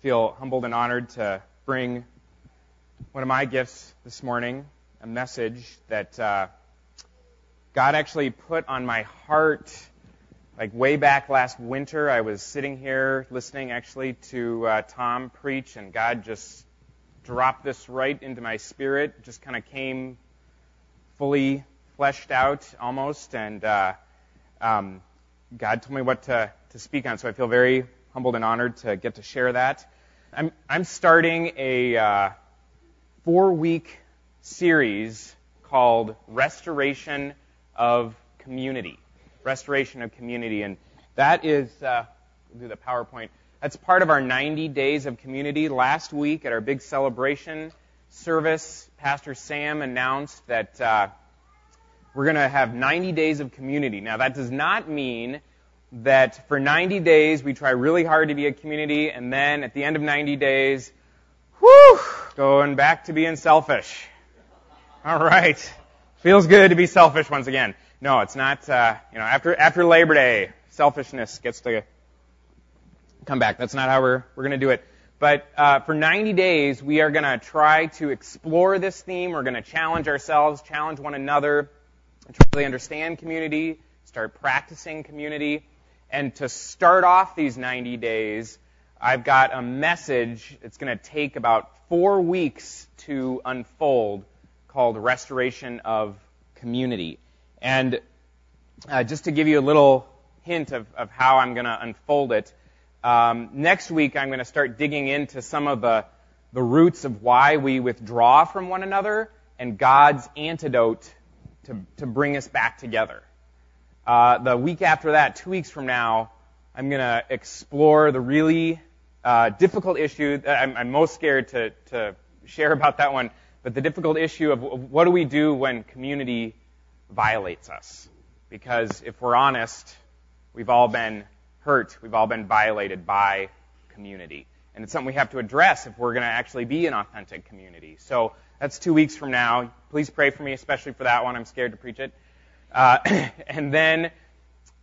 feel humbled and honored to bring one of my gifts this morning, a message that uh, God actually put on my heart. Like way back last winter, I was sitting here listening actually to uh, Tom preach, and God just dropped this right into my spirit. Just kind of came fully fleshed out almost, and uh, um, God told me what to, to speak on. So I feel very humbled and honored to get to share that. I'm, I'm starting a uh, four week series called Restoration of Community. Restoration of Community. And that is, uh, we'll do the PowerPoint. That's part of our 90 days of community. Last week at our big celebration service, Pastor Sam announced that uh, we're going to have 90 days of community. Now, that does not mean that for 90 days we try really hard to be a community, and then at the end of 90 days, whew, going back to being selfish. All right. Feels good to be selfish once again. No, it's not, uh, you know, after, after Labor Day, selfishness gets to come back. That's not how we're, we're going to do it. But uh, for 90 days, we are going to try to explore this theme. We're going to challenge ourselves, challenge one another, to really understand community, start practicing community. And to start off these 90 days, I've got a message that's going to take about four weeks to unfold called Restoration of Community. And uh, just to give you a little hint of, of how I'm going to unfold it, um, next week I'm going to start digging into some of the, the roots of why we withdraw from one another and God's antidote to, to bring us back together. Uh, the week after that, two weeks from now, I'm going to explore the really uh, difficult issue. That I'm, I'm most scared to, to share about that one, but the difficult issue of what do we do when community violates us? Because if we're honest, we've all been hurt, we've all been violated by community. And it's something we have to address if we're going to actually be an authentic community. So that's two weeks from now. Please pray for me, especially for that one. I'm scared to preach it. Uh, and then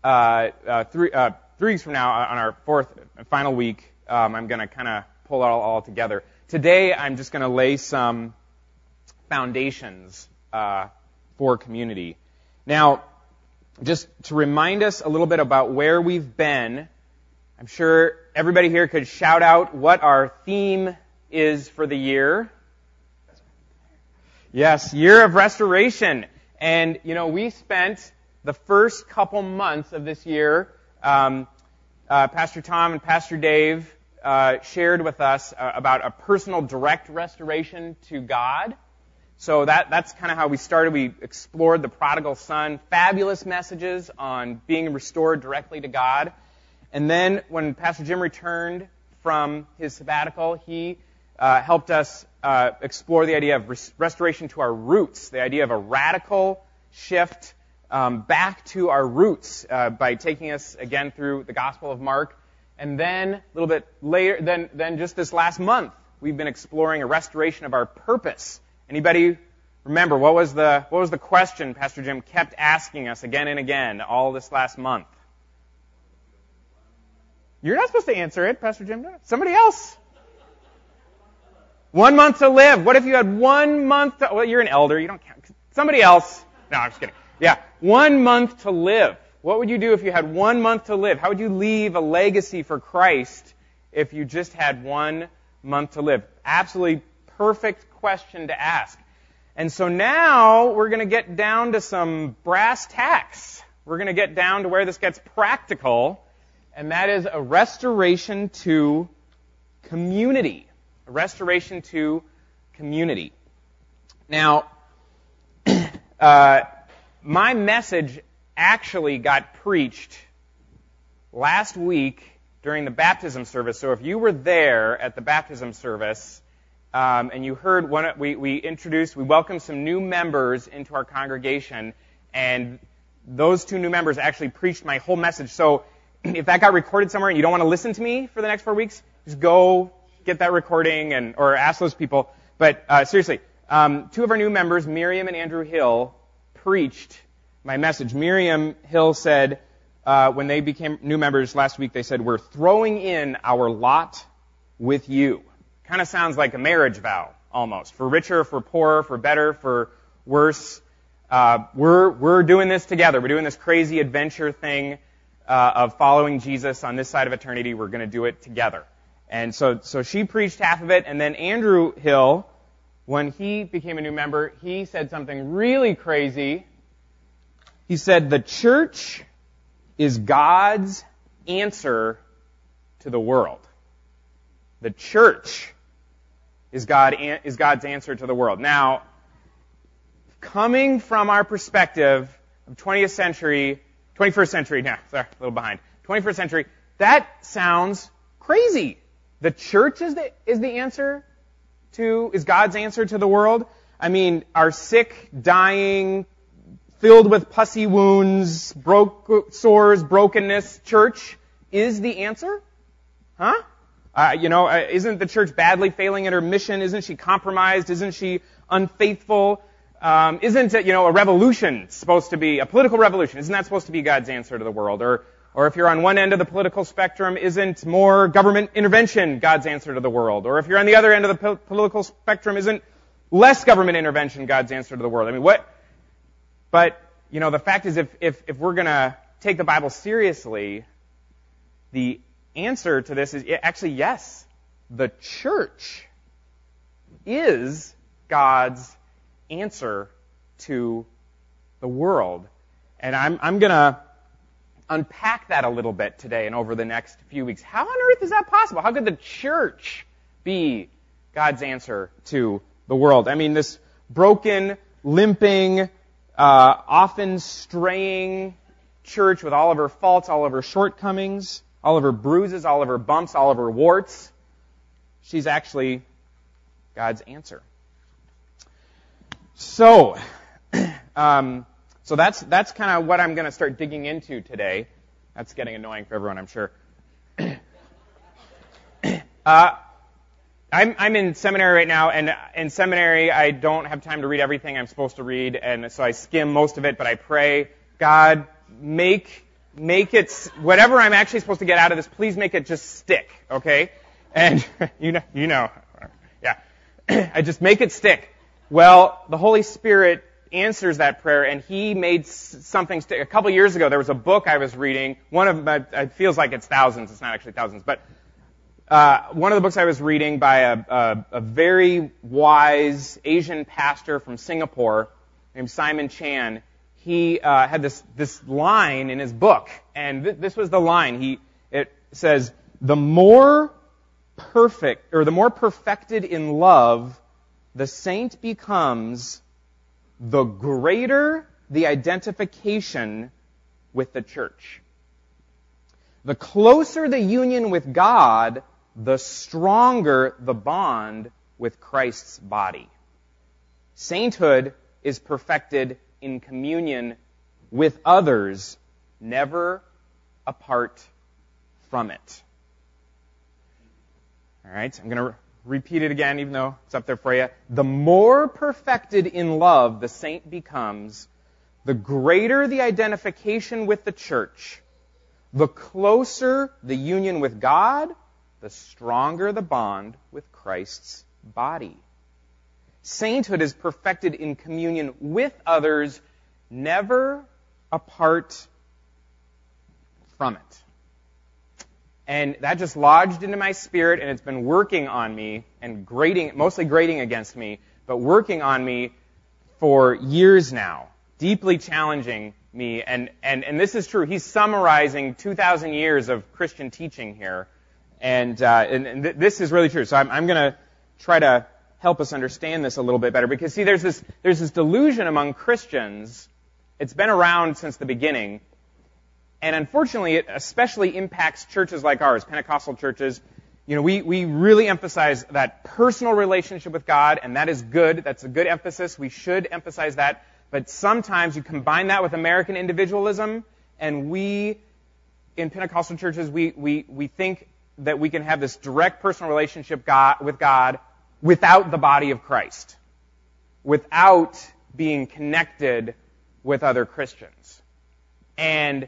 uh, uh, three, uh, three weeks from now, on our fourth and final week, um, I'm going to kind of pull it all, all, together. Today, I'm just going to lay some foundations uh, for community. Now, just to remind us a little bit about where we've been, I'm sure everybody here could shout out what our theme is for the year. Yes, year of restoration. And, you know, we spent the first couple months of this year, um, uh, Pastor Tom and Pastor Dave uh, shared with us uh, about a personal direct restoration to God. So that, that's kind of how we started. We explored the prodigal son, fabulous messages on being restored directly to God. And then when Pastor Jim returned from his sabbatical, he uh, helped us uh, explore the idea of res- restoration to our roots, the idea of a radical shift um, back to our roots uh, by taking us again through the Gospel of Mark. And then a little bit later, then, then just this last month, we've been exploring a restoration of our purpose. Anybody remember what was the what was the question Pastor Jim kept asking us again and again all this last month? You're not supposed to answer it, Pastor Jim. Somebody else. One month to live. What if you had one month to, well, you're an elder, you don't count. Somebody else. No, I'm just kidding. Yeah. One month to live. What would you do if you had one month to live? How would you leave a legacy for Christ if you just had one month to live? Absolutely perfect question to ask. And so now we're going to get down to some brass tacks. We're going to get down to where this gets practical, and that is a restoration to community restoration to community. Now, uh, my message actually got preached last week during the baptism service. So if you were there at the baptism service um, and you heard one, we, we introduced, we welcomed some new members into our congregation, and those two new members actually preached my whole message. So if that got recorded somewhere and you don't want to listen to me for the next four weeks, just go get that recording and or ask those people. But uh, seriously, um, two of our new members, Miriam and Andrew Hill, preached my message. Miriam Hill said uh, when they became new members last week, they said we're throwing in our lot with you. Kind of sounds like a marriage vow, almost. For richer, for poorer, for better, for worse. Uh, we're, we're doing this together. We're doing this crazy adventure thing uh, of following Jesus on this side of eternity. We're going to do it together. And so, so she preached half of it, and then Andrew Hill, when he became a new member, he said something really crazy. He said, the church is God's answer to the world. The church is, God, is God's answer to the world. Now, coming from our perspective of 20th century, 21st century, now, sorry, a little behind, 21st century, that sounds crazy. The church is the, is the answer to, is God's answer to the world? I mean, our sick, dying, filled with pussy wounds, broke, sores, brokenness church is the answer? Huh? Uh, you know, uh, isn't the church badly failing at her mission? Isn't she compromised? Isn't she unfaithful? Um, isn't it, you know, a revolution supposed to be, a political revolution, isn't that supposed to be God's answer to the world? Or, or if you're on one end of the political spectrum, isn't more government intervention God's answer to the world? Or if you're on the other end of the po- political spectrum, isn't less government intervention God's answer to the world? I mean, what, but, you know, the fact is if, if, if we're gonna take the Bible seriously, the answer to this is actually yes. The church is God's answer to the world. And I'm, I'm going to unpack that a little bit today and over the next few weeks. How on earth is that possible? How could the church be God's answer to the world? I mean, this broken, limping, uh, often straying church with all of her faults, all of her shortcomings, all of her bruises, all of her bumps, all of her warts, she's actually God's answer. So, um, so that's that's kind of what I'm going to start digging into today. That's getting annoying for everyone, I'm sure. uh, I'm, I'm in seminary right now, and in seminary, I don't have time to read everything I'm supposed to read, and so I skim most of it, but I pray, God, make make it, whatever I'm actually supposed to get out of this, please make it just stick, okay? And you know, you know, yeah. I just make it stick. Well, the Holy Spirit answers that prayer and he made something stick. A couple years ago, there was a book I was reading. One of my, it feels like it's thousands. It's not actually thousands, but uh, one of the books I was reading by a, a, a very wise Asian pastor from Singapore named Simon Chan he uh, had this this line in his book, and th- this was the line. He it says, "The more perfect, or the more perfected in love, the saint becomes, the greater the identification with the church. The closer the union with God, the stronger the bond with Christ's body. Sainthood is perfected in communion with others, never apart from it. All right, I'm going to repeat it again, even though it's up there for you. The more perfected in love the saint becomes, the greater the identification with the church, the closer the union with God, the stronger the bond with Christ's body. Sainthood is perfected in communion with others, never apart from it. And that just lodged into my spirit and it's been working on me and grating, mostly grating against me, but working on me for years now, deeply challenging me. And, and, and this is true. He's summarizing 2,000 years of Christian teaching here. And, uh, and, and th- this is really true. So I'm, I'm going to try to help us understand this a little bit better. Because see, there's this, there's this delusion among Christians. It's been around since the beginning. And unfortunately, it especially impacts churches like ours, Pentecostal churches. You know, we, we really emphasize that personal relationship with God, and that is good. That's a good emphasis. We should emphasize that. But sometimes you combine that with American individualism, and we, in Pentecostal churches, we, we, we think that we can have this direct personal relationship God, with God without the body of Christ, without being connected with other Christians. And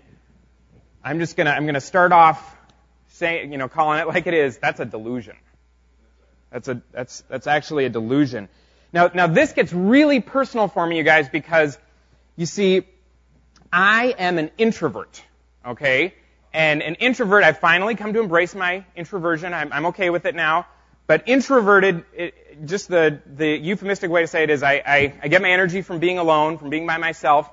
I'm just gonna, I'm gonna start off saying, you know, calling it like it is. That's a delusion. That's a that's that's actually a delusion. Now now this gets really personal for me, you guys, because you see, I am an introvert. Okay, and an introvert, I've finally come to embrace my introversion. I'm, I'm okay with it now. But introverted, it, just the, the euphemistic way to say it is I, I, I get my energy from being alone, from being by myself.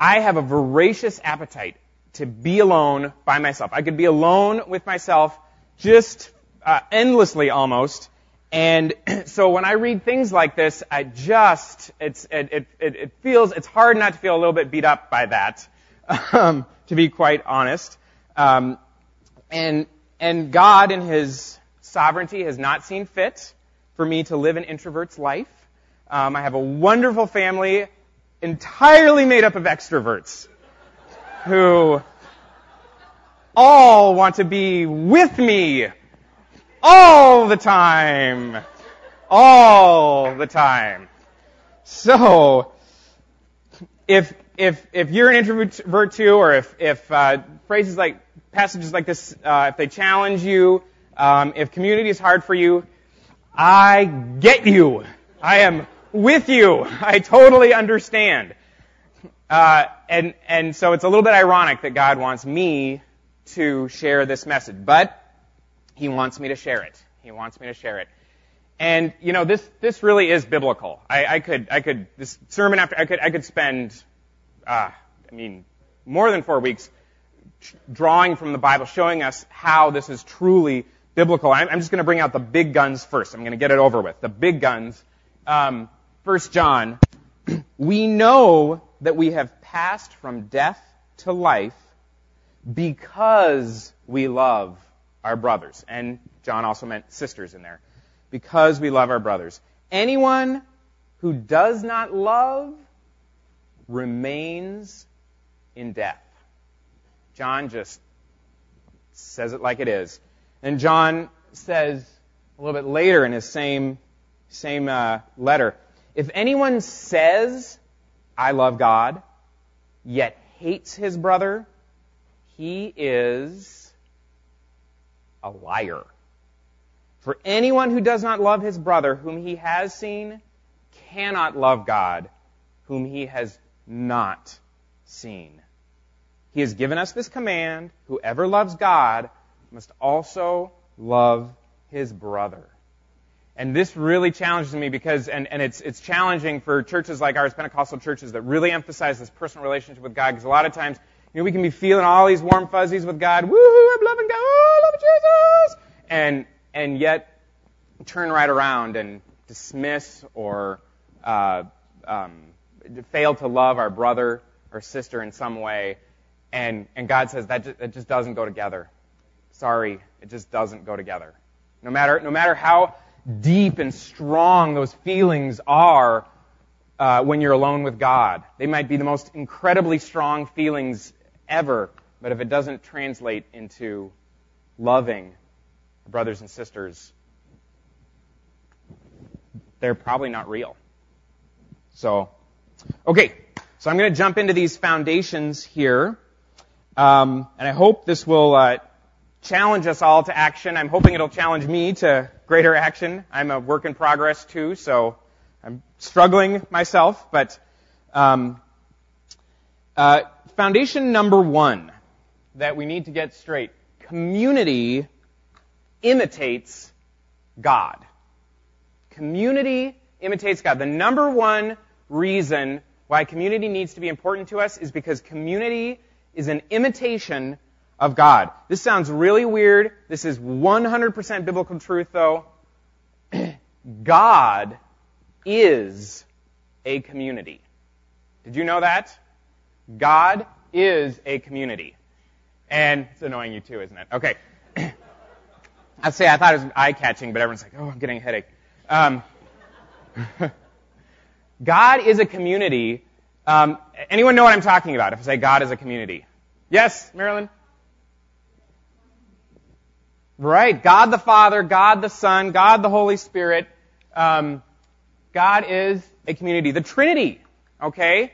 I have a voracious appetite to be alone by myself. I could be alone with myself just uh, endlessly almost. And so when I read things like this, I just, it's, it, it, it feels, it's hard not to feel a little bit beat up by that, um, to be quite honest. Um, and, and God in His sovereignty has not seen fit for me to live an introvert's life. Um, I have a wonderful family entirely made up of extroverts who all want to be with me all the time. All the time. So, if, if, if you're an introvert too, or if, if uh, phrases like, passages like this, uh, if they challenge you, um, if community is hard for you, I get you. I am with you. I totally understand. Uh, and and so it's a little bit ironic that God wants me to share this message, but He wants me to share it. He wants me to share it. And you know this this really is biblical. I, I could I could this sermon after I could I could spend uh, I mean more than four weeks drawing from the Bible, showing us how this is truly biblical. I'm, I'm just going to bring out the big guns first. I'm going to get it over with. The big guns. Um, First John. we know that we have passed from death to life because we love our brothers. And John also meant sisters in there. Because we love our brothers. Anyone who does not love remains in death. John just says it like it is. And John says a little bit later in his same, same uh, letter, if anyone says, I love God, yet hates his brother, he is a liar. For anyone who does not love his brother whom he has seen cannot love God whom he has not seen. He has given us this command whoever loves God must also love his brother. And this really challenges me because, and, and it's, it's challenging for churches like ours, Pentecostal churches, that really emphasize this personal relationship with God. Because a lot of times, you know, we can be feeling all these warm fuzzies with God. Woohoo, I'm loving God. Oh, I love Jesus. And, and yet, turn right around and dismiss or uh, um, fail to love our brother or sister in some way. And, and God says that just, that just doesn't go together. Sorry, it just doesn't go together. No matter, no matter how deep and strong those feelings are uh, when you're alone with God, they might be the most incredibly strong feelings ever, but if it doesn't translate into loving brothers and sisters, they're probably not real. So, okay, so I'm going to jump into these foundations here, um, and I hope this will uh, challenge us all to action. I'm hoping it'll challenge me to greater action. I'm a work in progress too, so I'm struggling myself. But um, uh, foundation number one that we need to get straight: community imitates God. Community imitates God. The number one reason why community needs to be important to us is because community is an imitation of God. This sounds really weird. This is 100% biblical truth, though. God is a community. Did you know that? God is a community. And it's annoying you too, isn't it? Okay. I'd say I thought it was eye catching, but everyone's like, oh, I'm getting a headache. Um, God is a community. Um, anyone know what I'm talking about if I say God is a community? Yes, Marilyn? Right. God the Father, God the Son, God the Holy Spirit. Um, God is a community. The Trinity. Okay?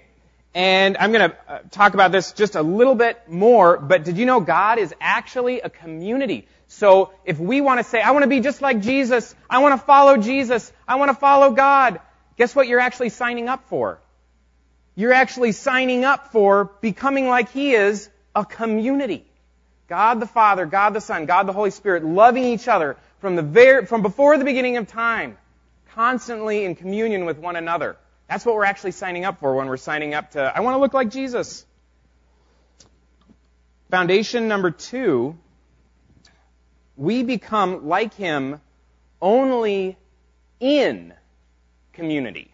And I'm going to uh, talk about this just a little bit more, but did you know God is actually a community? So if we want to say, I want to be just like Jesus, I want to follow Jesus, I want to follow God, guess what you're actually signing up for? You're actually signing up for becoming like He is, a community. God the Father, God the Son, God the Holy Spirit, loving each other from the very, from before the beginning of time, constantly in communion with one another. That's what we're actually signing up for when we're signing up to, I want to look like Jesus. Foundation number two, we become like Him only in community.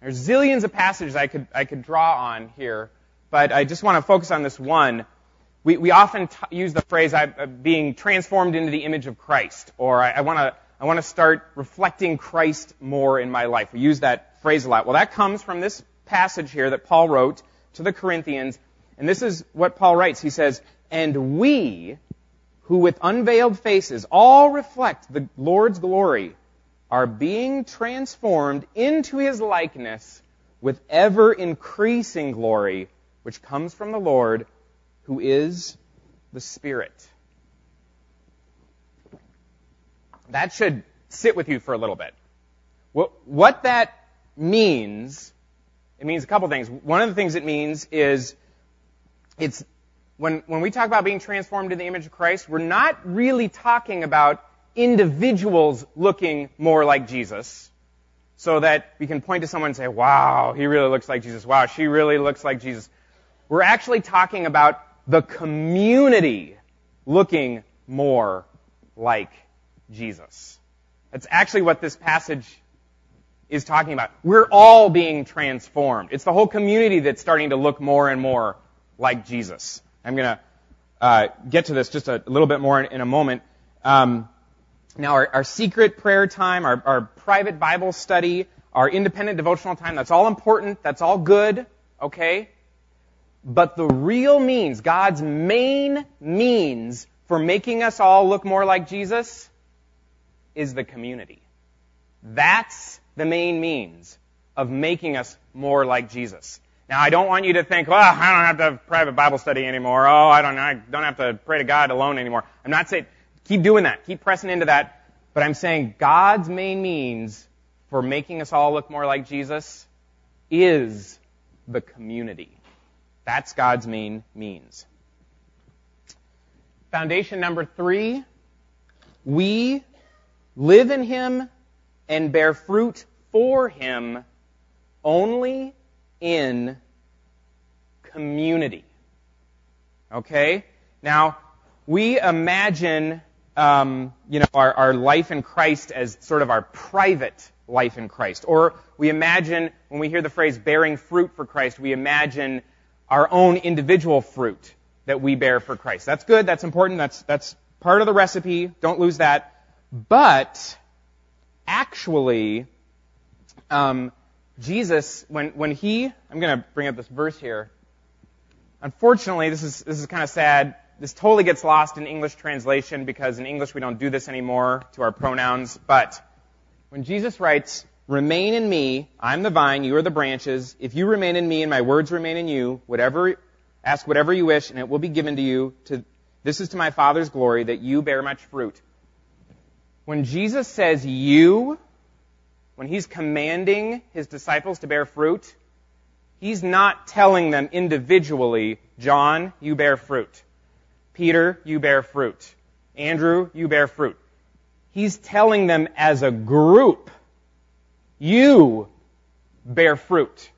There's zillions of passages I could, I could draw on here, but I just want to focus on this one. We, we often t- use the phrase I, uh, being transformed into the image of Christ, or I, I want to I want to start reflecting Christ more in my life. We use that phrase a lot. Well, that comes from this passage here that Paul wrote to the Corinthians. And this is what Paul writes. He says, And we, who with unveiled faces all reflect the Lord's glory, are being transformed into his likeness with ever increasing glory, which comes from the Lord, who is the Spirit. That should sit with you for a little bit. What that means, it means a couple things. One of the things it means is it's when, when we talk about being transformed in the image of Christ, we're not really talking about individuals looking more like Jesus so that we can point to someone and say, wow, he really looks like Jesus. Wow, she really looks like Jesus. We're actually talking about the community looking more like Jesus. That's actually what this passage is talking about. We're all being transformed. It's the whole community that's starting to look more and more like Jesus. I'm going to uh, get to this just a little bit more in, in a moment. Um, now, our, our, secret prayer time, our, our private Bible study, our independent devotional time, that's all important. That's all good. Okay? But the real means, God's main means for making us all look more like Jesus is the community. That's the main means of making us more like Jesus. Now, I don't want you to think, well, I don't have to have private Bible study anymore. Oh, I don't, I don't have to pray to God alone anymore. I'm not saying, keep doing that. Keep pressing into that. But I'm saying God's main means for making us all look more like Jesus is the community. That's God's main means. Foundation number three, we live in Him and bear fruit for Him only in community. Okay? Now, we imagine, um, you know, our, our life in Christ as sort of our private life in Christ. Or we imagine, when we hear the phrase bearing fruit for Christ, we imagine our own individual fruit that we bear for Christ. That's good, that's important, that's, that's part of the recipe, don't lose that. But actually, um, Jesus, when, when he, I'm going to bring up this verse here. Unfortunately, this is, this is kind of sad. This totally gets lost in English translation because in English we don't do this anymore to our pronouns. But when Jesus writes, Remain in me, I'm the vine, you are the branches. If you remain in me and my words remain in you, whatever, ask whatever you wish and it will be given to you. To, this is to my Father's glory that you bear much fruit. When Jesus says you, when he's commanding his disciples to bear fruit, he's not telling them individually, John, you bear fruit. Peter, you bear fruit. Andrew, you bear fruit. He's telling them as a group, you bear fruit.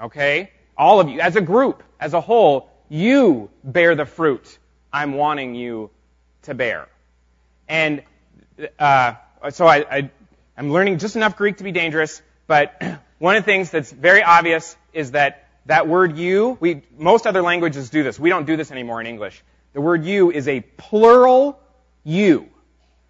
Okay? All of you, as a group, as a whole, you bear the fruit I'm wanting you to bear. And uh, so I, I, I'm learning just enough Greek to be dangerous, but one of the things that's very obvious is that that word you, we, most other languages do this. We don't do this anymore in English. The word you is a plural you.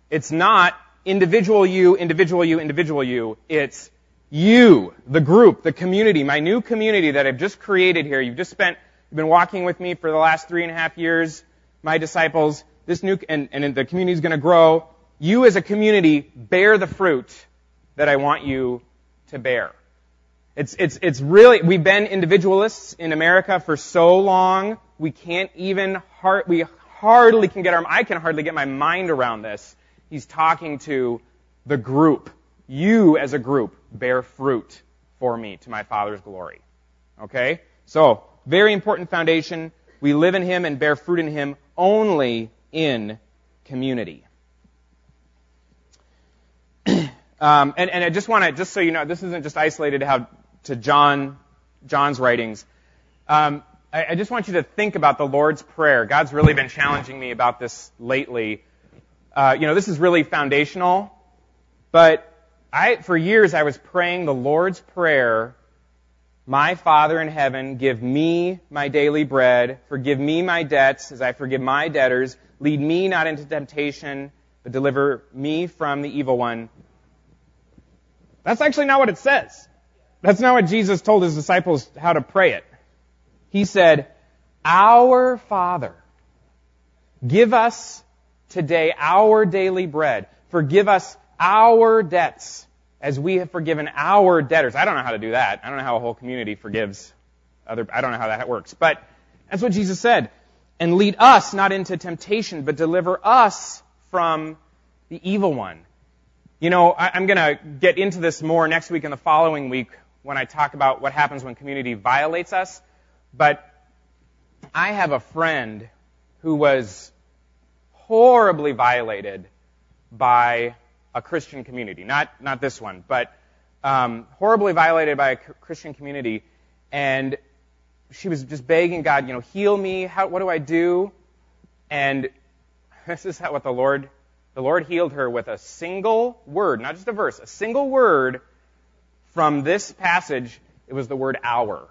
It's not individual you, individual you, individual you. It's you, the group, the community, my new community that I've just created here. You've just spent, you've been walking with me for the last three and a half years, my disciples. This new, and, and the community is going to grow you as a community bear the fruit that I want you to bear. It's, it's, it's really, we've been individualists in America for so long, we can't even, hard, we hardly can get our, I can hardly get my mind around this. He's talking to the group. You as a group bear fruit for me to my Father's glory. Okay? So, very important foundation. We live in Him and bear fruit in Him only in community. um, and, and I just want to, just so you know, this isn't just isolated to, how, to John, John's writings. Um, I, I just want you to think about the Lord's Prayer. God's really been challenging me about this lately. Uh, you know, this is really foundational, but I, for years, I was praying the Lord's Prayer my Father in heaven, give me my daily bread, forgive me my debts as I forgive my debtors, lead me not into temptation, but deliver me from the evil one. That's actually not what it says. That's not what Jesus told his disciples how to pray it. He said, Our Father, give us today our daily bread. Forgive us our debts as we have forgiven our debtors. I don't know how to do that. I don't know how a whole community forgives other, I don't know how that works. But that's what Jesus said. And lead us not into temptation, but deliver us from the evil one. You know, I, am going to get into this more next week and the following week when I talk about what happens when community violates us. But I have a friend who was horribly violated by a Christian community. Not, not this one, but um, horribly violated by a Christian community. And she was just begging God, you know, heal me. How, what do I do? And this is how, what the Lord, the Lord healed her with a single word, not just a verse, a single word from this passage. It was the word our.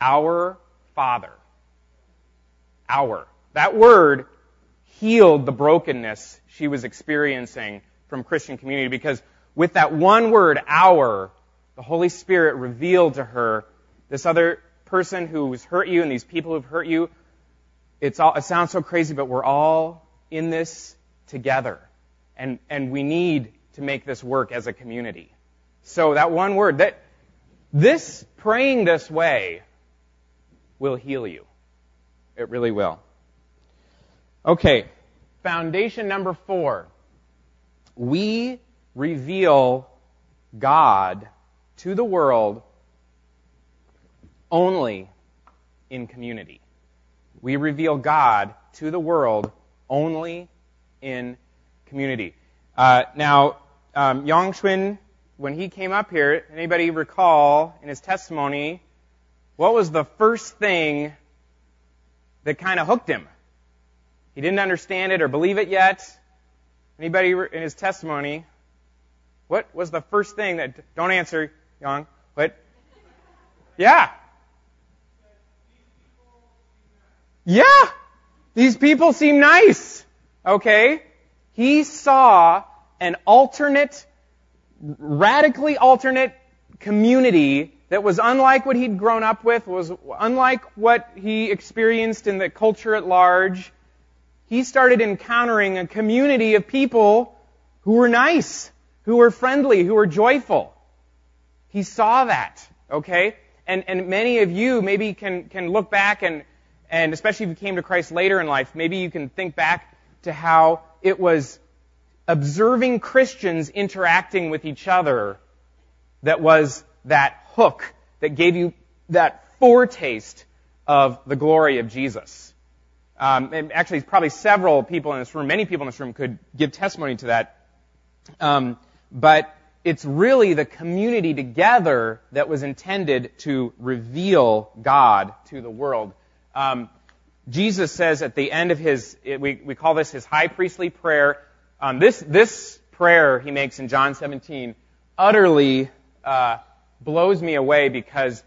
Our Father. Our. That word healed the brokenness she was experiencing from Christian community because with that one word, our, the Holy Spirit revealed to her this other person who's hurt you and these people who've hurt you. It's all, it sounds so crazy, but we're all in this together. And, and we need to make this work as a community. So that one word, that, this, praying this way, will heal you. It really will. Okay. Foundation number four we reveal God to the world only in community. We reveal God to the world only in community. Uh, now, um, Yong Shun, when he came up here, anybody recall in his testimony, what was the first thing that kind of hooked him? He didn't understand it or believe it yet. Anybody in his testimony, what was the first thing that, don't answer, Young, what? Yeah. Yeah. These people seem nice. Okay. He saw an alternate, radically alternate community that was unlike what he'd grown up with, was unlike what he experienced in the culture at large he started encountering a community of people who were nice, who were friendly, who were joyful. He saw that, okay? And, and many of you maybe can, can look back and, and especially if you came to Christ later in life, maybe you can think back to how it was observing Christians interacting with each other that was that hook that gave you that foretaste of the glory of Jesus. Um, and actually, probably several people in this room, many people in this room could give testimony to that. Um, but it's really the community together that was intended to reveal God to the world. Um, Jesus says at the end of his, we, we call this his high priestly prayer. Um, this, this prayer he makes in John 17 utterly uh, blows me away because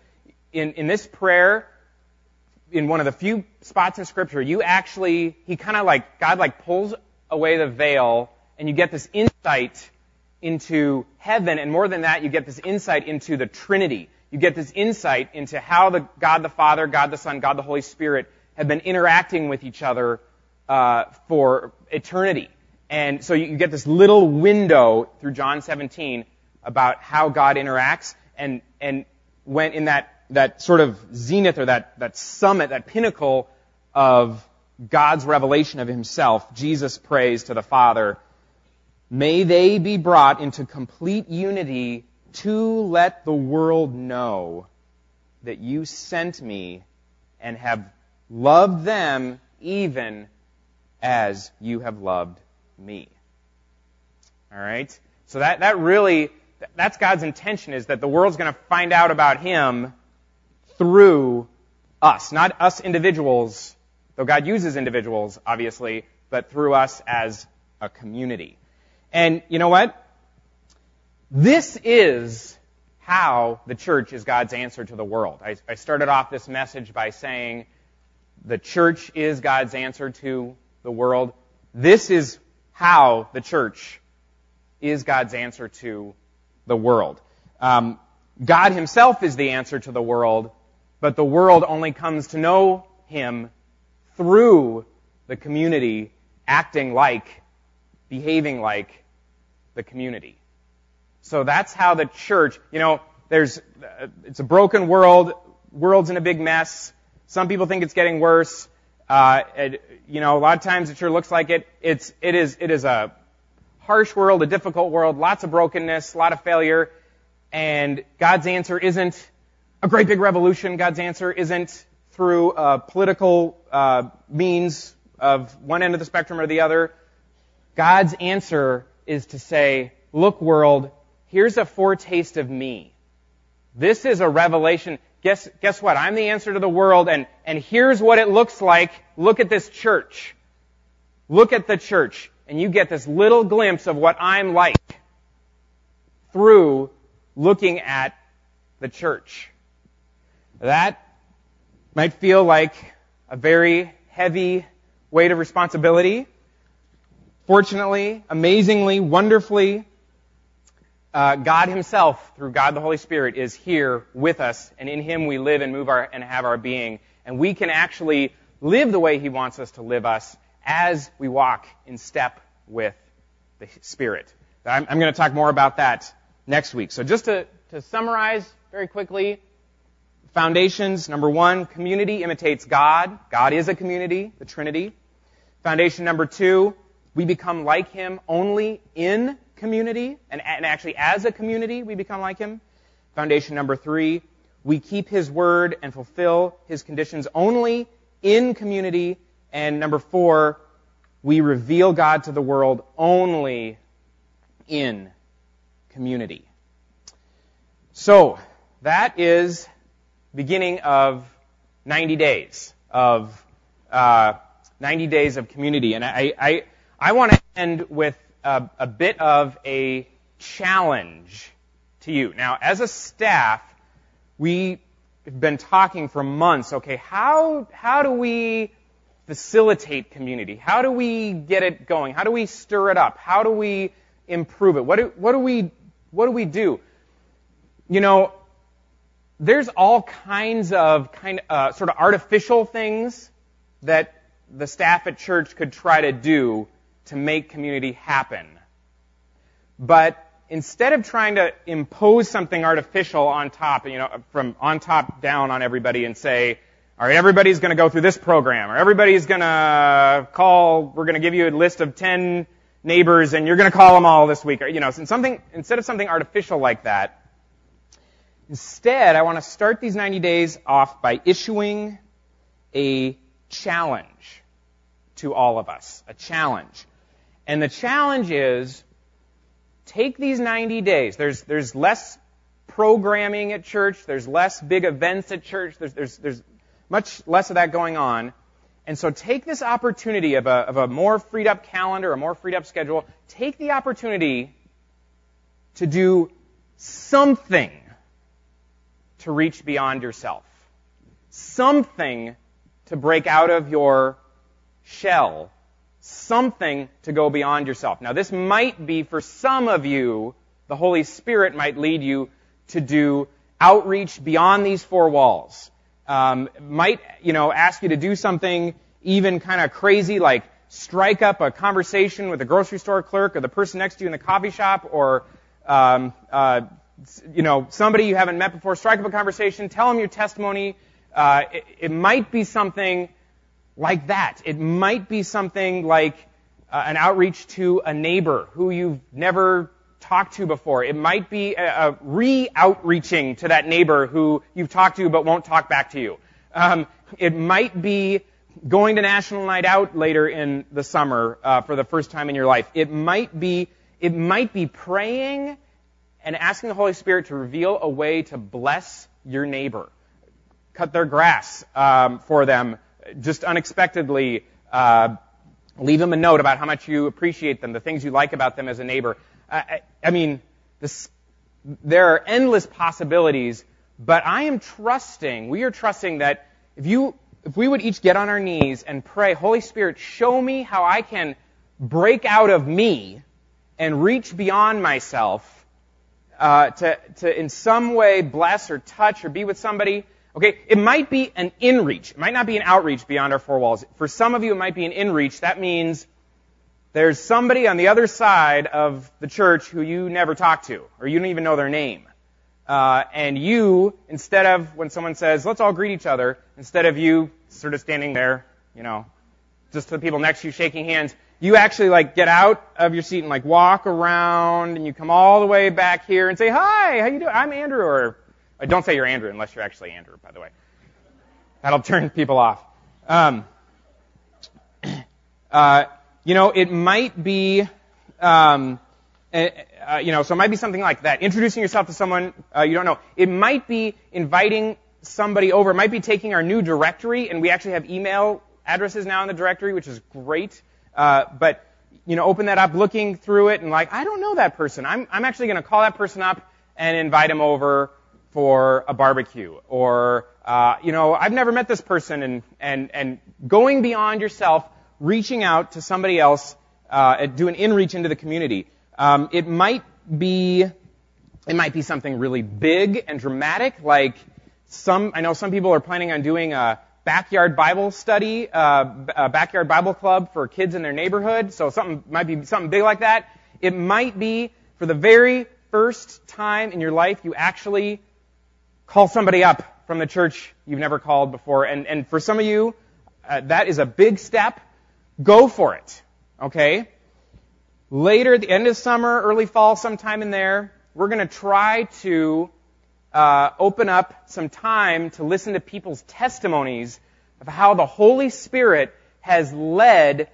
in, in this prayer, in one of the few spots in scripture, you actually, he kind of like, God like pulls away the veil and you get this insight into heaven. And more than that, you get this insight into the Trinity. You get this insight into how the God the Father, God the Son, God the Holy Spirit have been interacting with each other uh, for eternity. And so you get this little window through John 17 about how God interacts. And, and when in that that sort of zenith or that, that summit, that pinnacle of God's revelation of himself, Jesus prays to the Father, May they be brought into complete unity to let the world know that you sent me and have loved them even as you have loved me. All right? So that, that really, that's God's intention is that the world's going to find out about Him through us. Not us individuals, though God uses individuals, obviously, but through us as a community. And you know what? This is how the church is God's answer to the world. I, I started off this message by saying the church is God's answer to the world. This is how the church is God's answer to the world. Um, God Himself is the answer to the world, but the world only comes to know Him through the community acting like, behaving like the community. So that's how the church, you know, there's, uh, it's a broken world, world's in a big mess. Some people think it's getting worse. Uh, it, you know, a lot of times it sure looks like it. It's, it is, it is a harsh world, a difficult world, lots of brokenness, a lot of failure. And God's answer isn't a great big revolution. God's answer isn't through uh, political uh, means of one end of the spectrum or the other. God's answer is to say, look world, here's a foretaste of me. This is a revelation. Guess, guess what? I'm the answer to the world and, and here's what it looks like. Look at this church. Look at the church and you get this little glimpse of what I'm like through looking at the church. That might feel like a very heavy weight of responsibility. Fortunately, amazingly, wonderfully, uh, God Himself, through God the Holy Spirit, is here with us, and in Him we live and move our, and have our being. And we can actually live the way He wants us to live us as we walk in step with the Spirit. I'm, I'm going to talk more about that next week. So just to, to summarize very quickly, foundations, number one, community imitates God. God is a community, the Trinity. Foundation number two, we become like Him only in community, and, and actually as a community, we become like Him. Foundation number three, we keep His word and fulfill His conditions only in community. And number four, we reveal God to the world only in community. So, that is beginning of 90 days of uh, 90 days of community. And I, I, I want to end with a, a bit of a challenge to you. Now, as a staff, we have been talking for months. Okay, how how do we facilitate community? How do we get it going? How do we stir it up? How do we improve it? What do, what do we what do we do? You know, there's all kinds of kind uh, sort of artificial things that the staff at church could try to do to make community happen. But instead of trying to impose something artificial on top, you know, from on top down on everybody and say, all right, everybody's going to go through this program, or everybody's going to call, we're going to give you a list of 10 neighbors and you're going to call them all this week, or, you know, something, instead of something artificial like that, instead, I want to start these 90 days off by issuing a challenge to all of us. A challenge. And the challenge is take these 90 days. There's, there's less programming at church. There's less big events at church. There's, there's, there's much less of that going on. And so take this opportunity of a, of a more freed up calendar, a more freed up schedule. Take the opportunity to do something to reach beyond yourself. Something to break out of your shell something to go beyond yourself. Now, this might be for some of you, the Holy Spirit might lead you to do outreach beyond these four walls. Um, might, you know, ask you to do something even kind of crazy like strike up a conversation with the grocery store clerk or the person next to you in the coffee shop or, um, uh, you know, somebody you haven't met before, strike up a conversation, tell them your testimony. Uh, it, it might be something like that. It might be something like uh, an outreach to a neighbor who you've never talked to before. It might be a, a re-outreaching to that neighbor who you've talked to but won't talk back to you. Um, it might be going to National Night Out later in the summer uh, for the first time in your life. It might be it might be praying and asking the Holy Spirit to reveal a way to bless your neighbor, cut their grass um, for them just unexpectedly. Uh, leave them a note about how much you appreciate them, the things you like about them as a neighbor. I, I mean, this, there are endless possibilities, but I am trusting, we are trusting that if you, if we would each get on our knees and pray, Holy Spirit, show me how I can break out of me and reach beyond myself uh, to, to in some way bless or touch or be with somebody. Okay, it might be an inreach. It might not be an outreach beyond our four walls. For some of you, it might be an inreach. That means there's somebody on the other side of the church who you never talk to, or you don't even know their name. Uh, and you, instead of when someone says, let's all greet each other, instead of you sort of standing there, you know, just to the people next to you shaking hands, you actually like get out of your seat and like walk around and you come all the way back here and say, hi, how you doing? I'm Andrew, or uh, don't say you're Andrew unless you're actually Andrew, by the way. That'll turn people off. Um, uh, you know, it might be, um, uh, uh, you know, so it might be something like that. Introducing yourself to someone uh, you don't know. It might be inviting somebody over. It might be taking our new directory, and we actually have email addresses now in the directory, which is great. Uh, but you know, open that up, looking through it, and like, I don't know that person. I'm I'm actually going to call that person up and invite him over for a barbecue, or uh, you know, I've never met this person, and and and going beyond yourself reaching out to somebody else, uh, do an in-reach into the community. Um, it might be, it might be something really big and dramatic, like some. I know some people are planning on doing a backyard Bible study, uh, a backyard Bible club for kids in their neighborhood. So something might be something big like that. It might be for the very first time in your life you actually call somebody up from the church you've never called before. And, and for some of you, uh, that is a big step. Go for it. Okay? Later, at the end of summer, early fall, sometime in there, we're going to try to uh, open up some time to listen to people's testimonies of how the Holy Spirit has led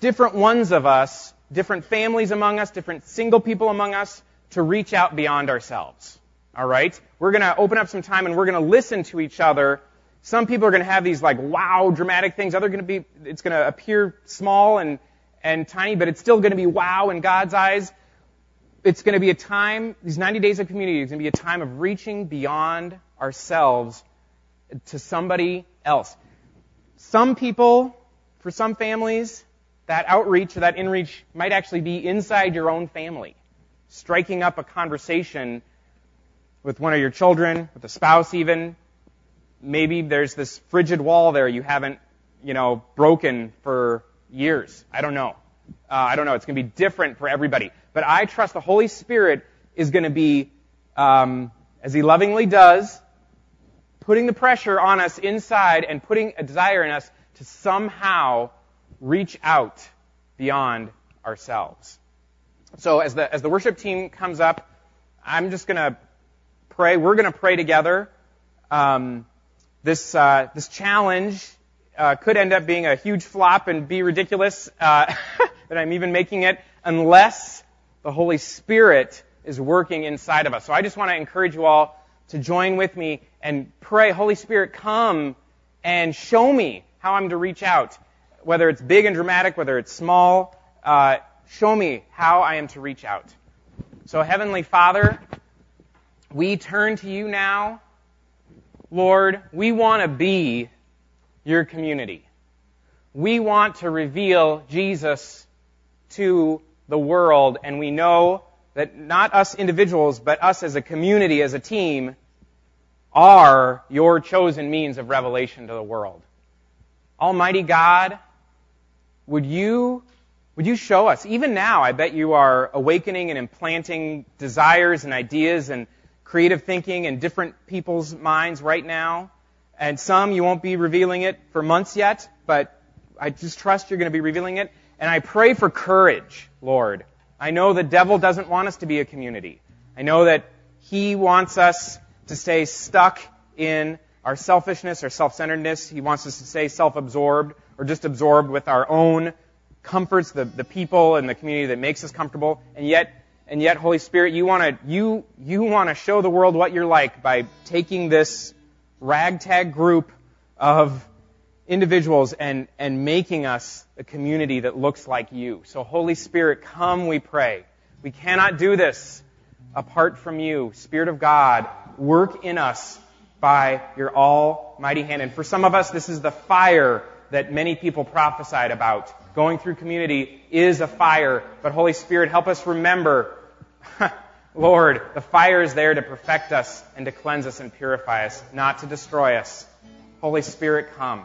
different ones of us, different families among us, different single people among us, to reach out beyond ourselves. All right? We're going to open up some time and we're going to listen to each other some people are going to have these like wow dramatic things. Other going to be it's going to appear small and and tiny, but it's still going to be wow in God's eyes. It's going to be a time. These 90 days of community is going to be a time of reaching beyond ourselves to somebody else. Some people, for some families, that outreach or that inreach might actually be inside your own family, striking up a conversation with one of your children, with a spouse even, maybe there's this frigid wall there you haven't, you know, broken for years. I don't know. Uh, I don't know. It's going to be different for everybody. But I trust the Holy Spirit is going to be, um, as He lovingly does, putting the pressure on us inside and putting a desire in us to somehow reach out beyond ourselves. So as the, as the worship team comes up, I'm just going to pray. We're going to pray together. Um, this uh, this challenge uh, could end up being a huge flop and be ridiculous uh, that I'm even making it unless the Holy Spirit is working inside of us. So I just want to encourage you all to join with me and pray, Holy Spirit, come and show me how I'm to reach out, whether it's big and dramatic, whether it's small. Uh, show me how I am to reach out. So, Heavenly Father, we turn to you now Lord, we want to be your community. We want to reveal Jesus to the world, and we know that not us individuals, but us as a community, as a team, are your chosen means of revelation to the world. Almighty God, would you, would you show us, even now, I bet you are awakening and implanting desires and ideas and creative thinking in different people's minds right now And some you won't be revealing it for months yet, but I just trust you're going to be revealing it. And I pray for courage, Lord. I know the devil doesn't want us to be a community. I know that he wants us to stay stuck in our selfishness, our self-centeredness. He wants us to stay self-absorbed or just absorbed with our own comforts, the, the people and the community that makes us comfortable. And yet, and yet, Holy Spirit, you want to, you, you want to show the world what you're like by taking this ragtag group of individuals and, and making us a community that looks like you. So Holy Spirit, come, we pray. We cannot do this apart from you. Spirit of God, work in us by your almighty hand. And for some of us, this is the fire that many people prophesied about. Going through community is a fire, but Holy Spirit, help us remember, Lord, the fire is there to perfect us and to cleanse us and purify us, not to destroy us. Holy Spirit, come.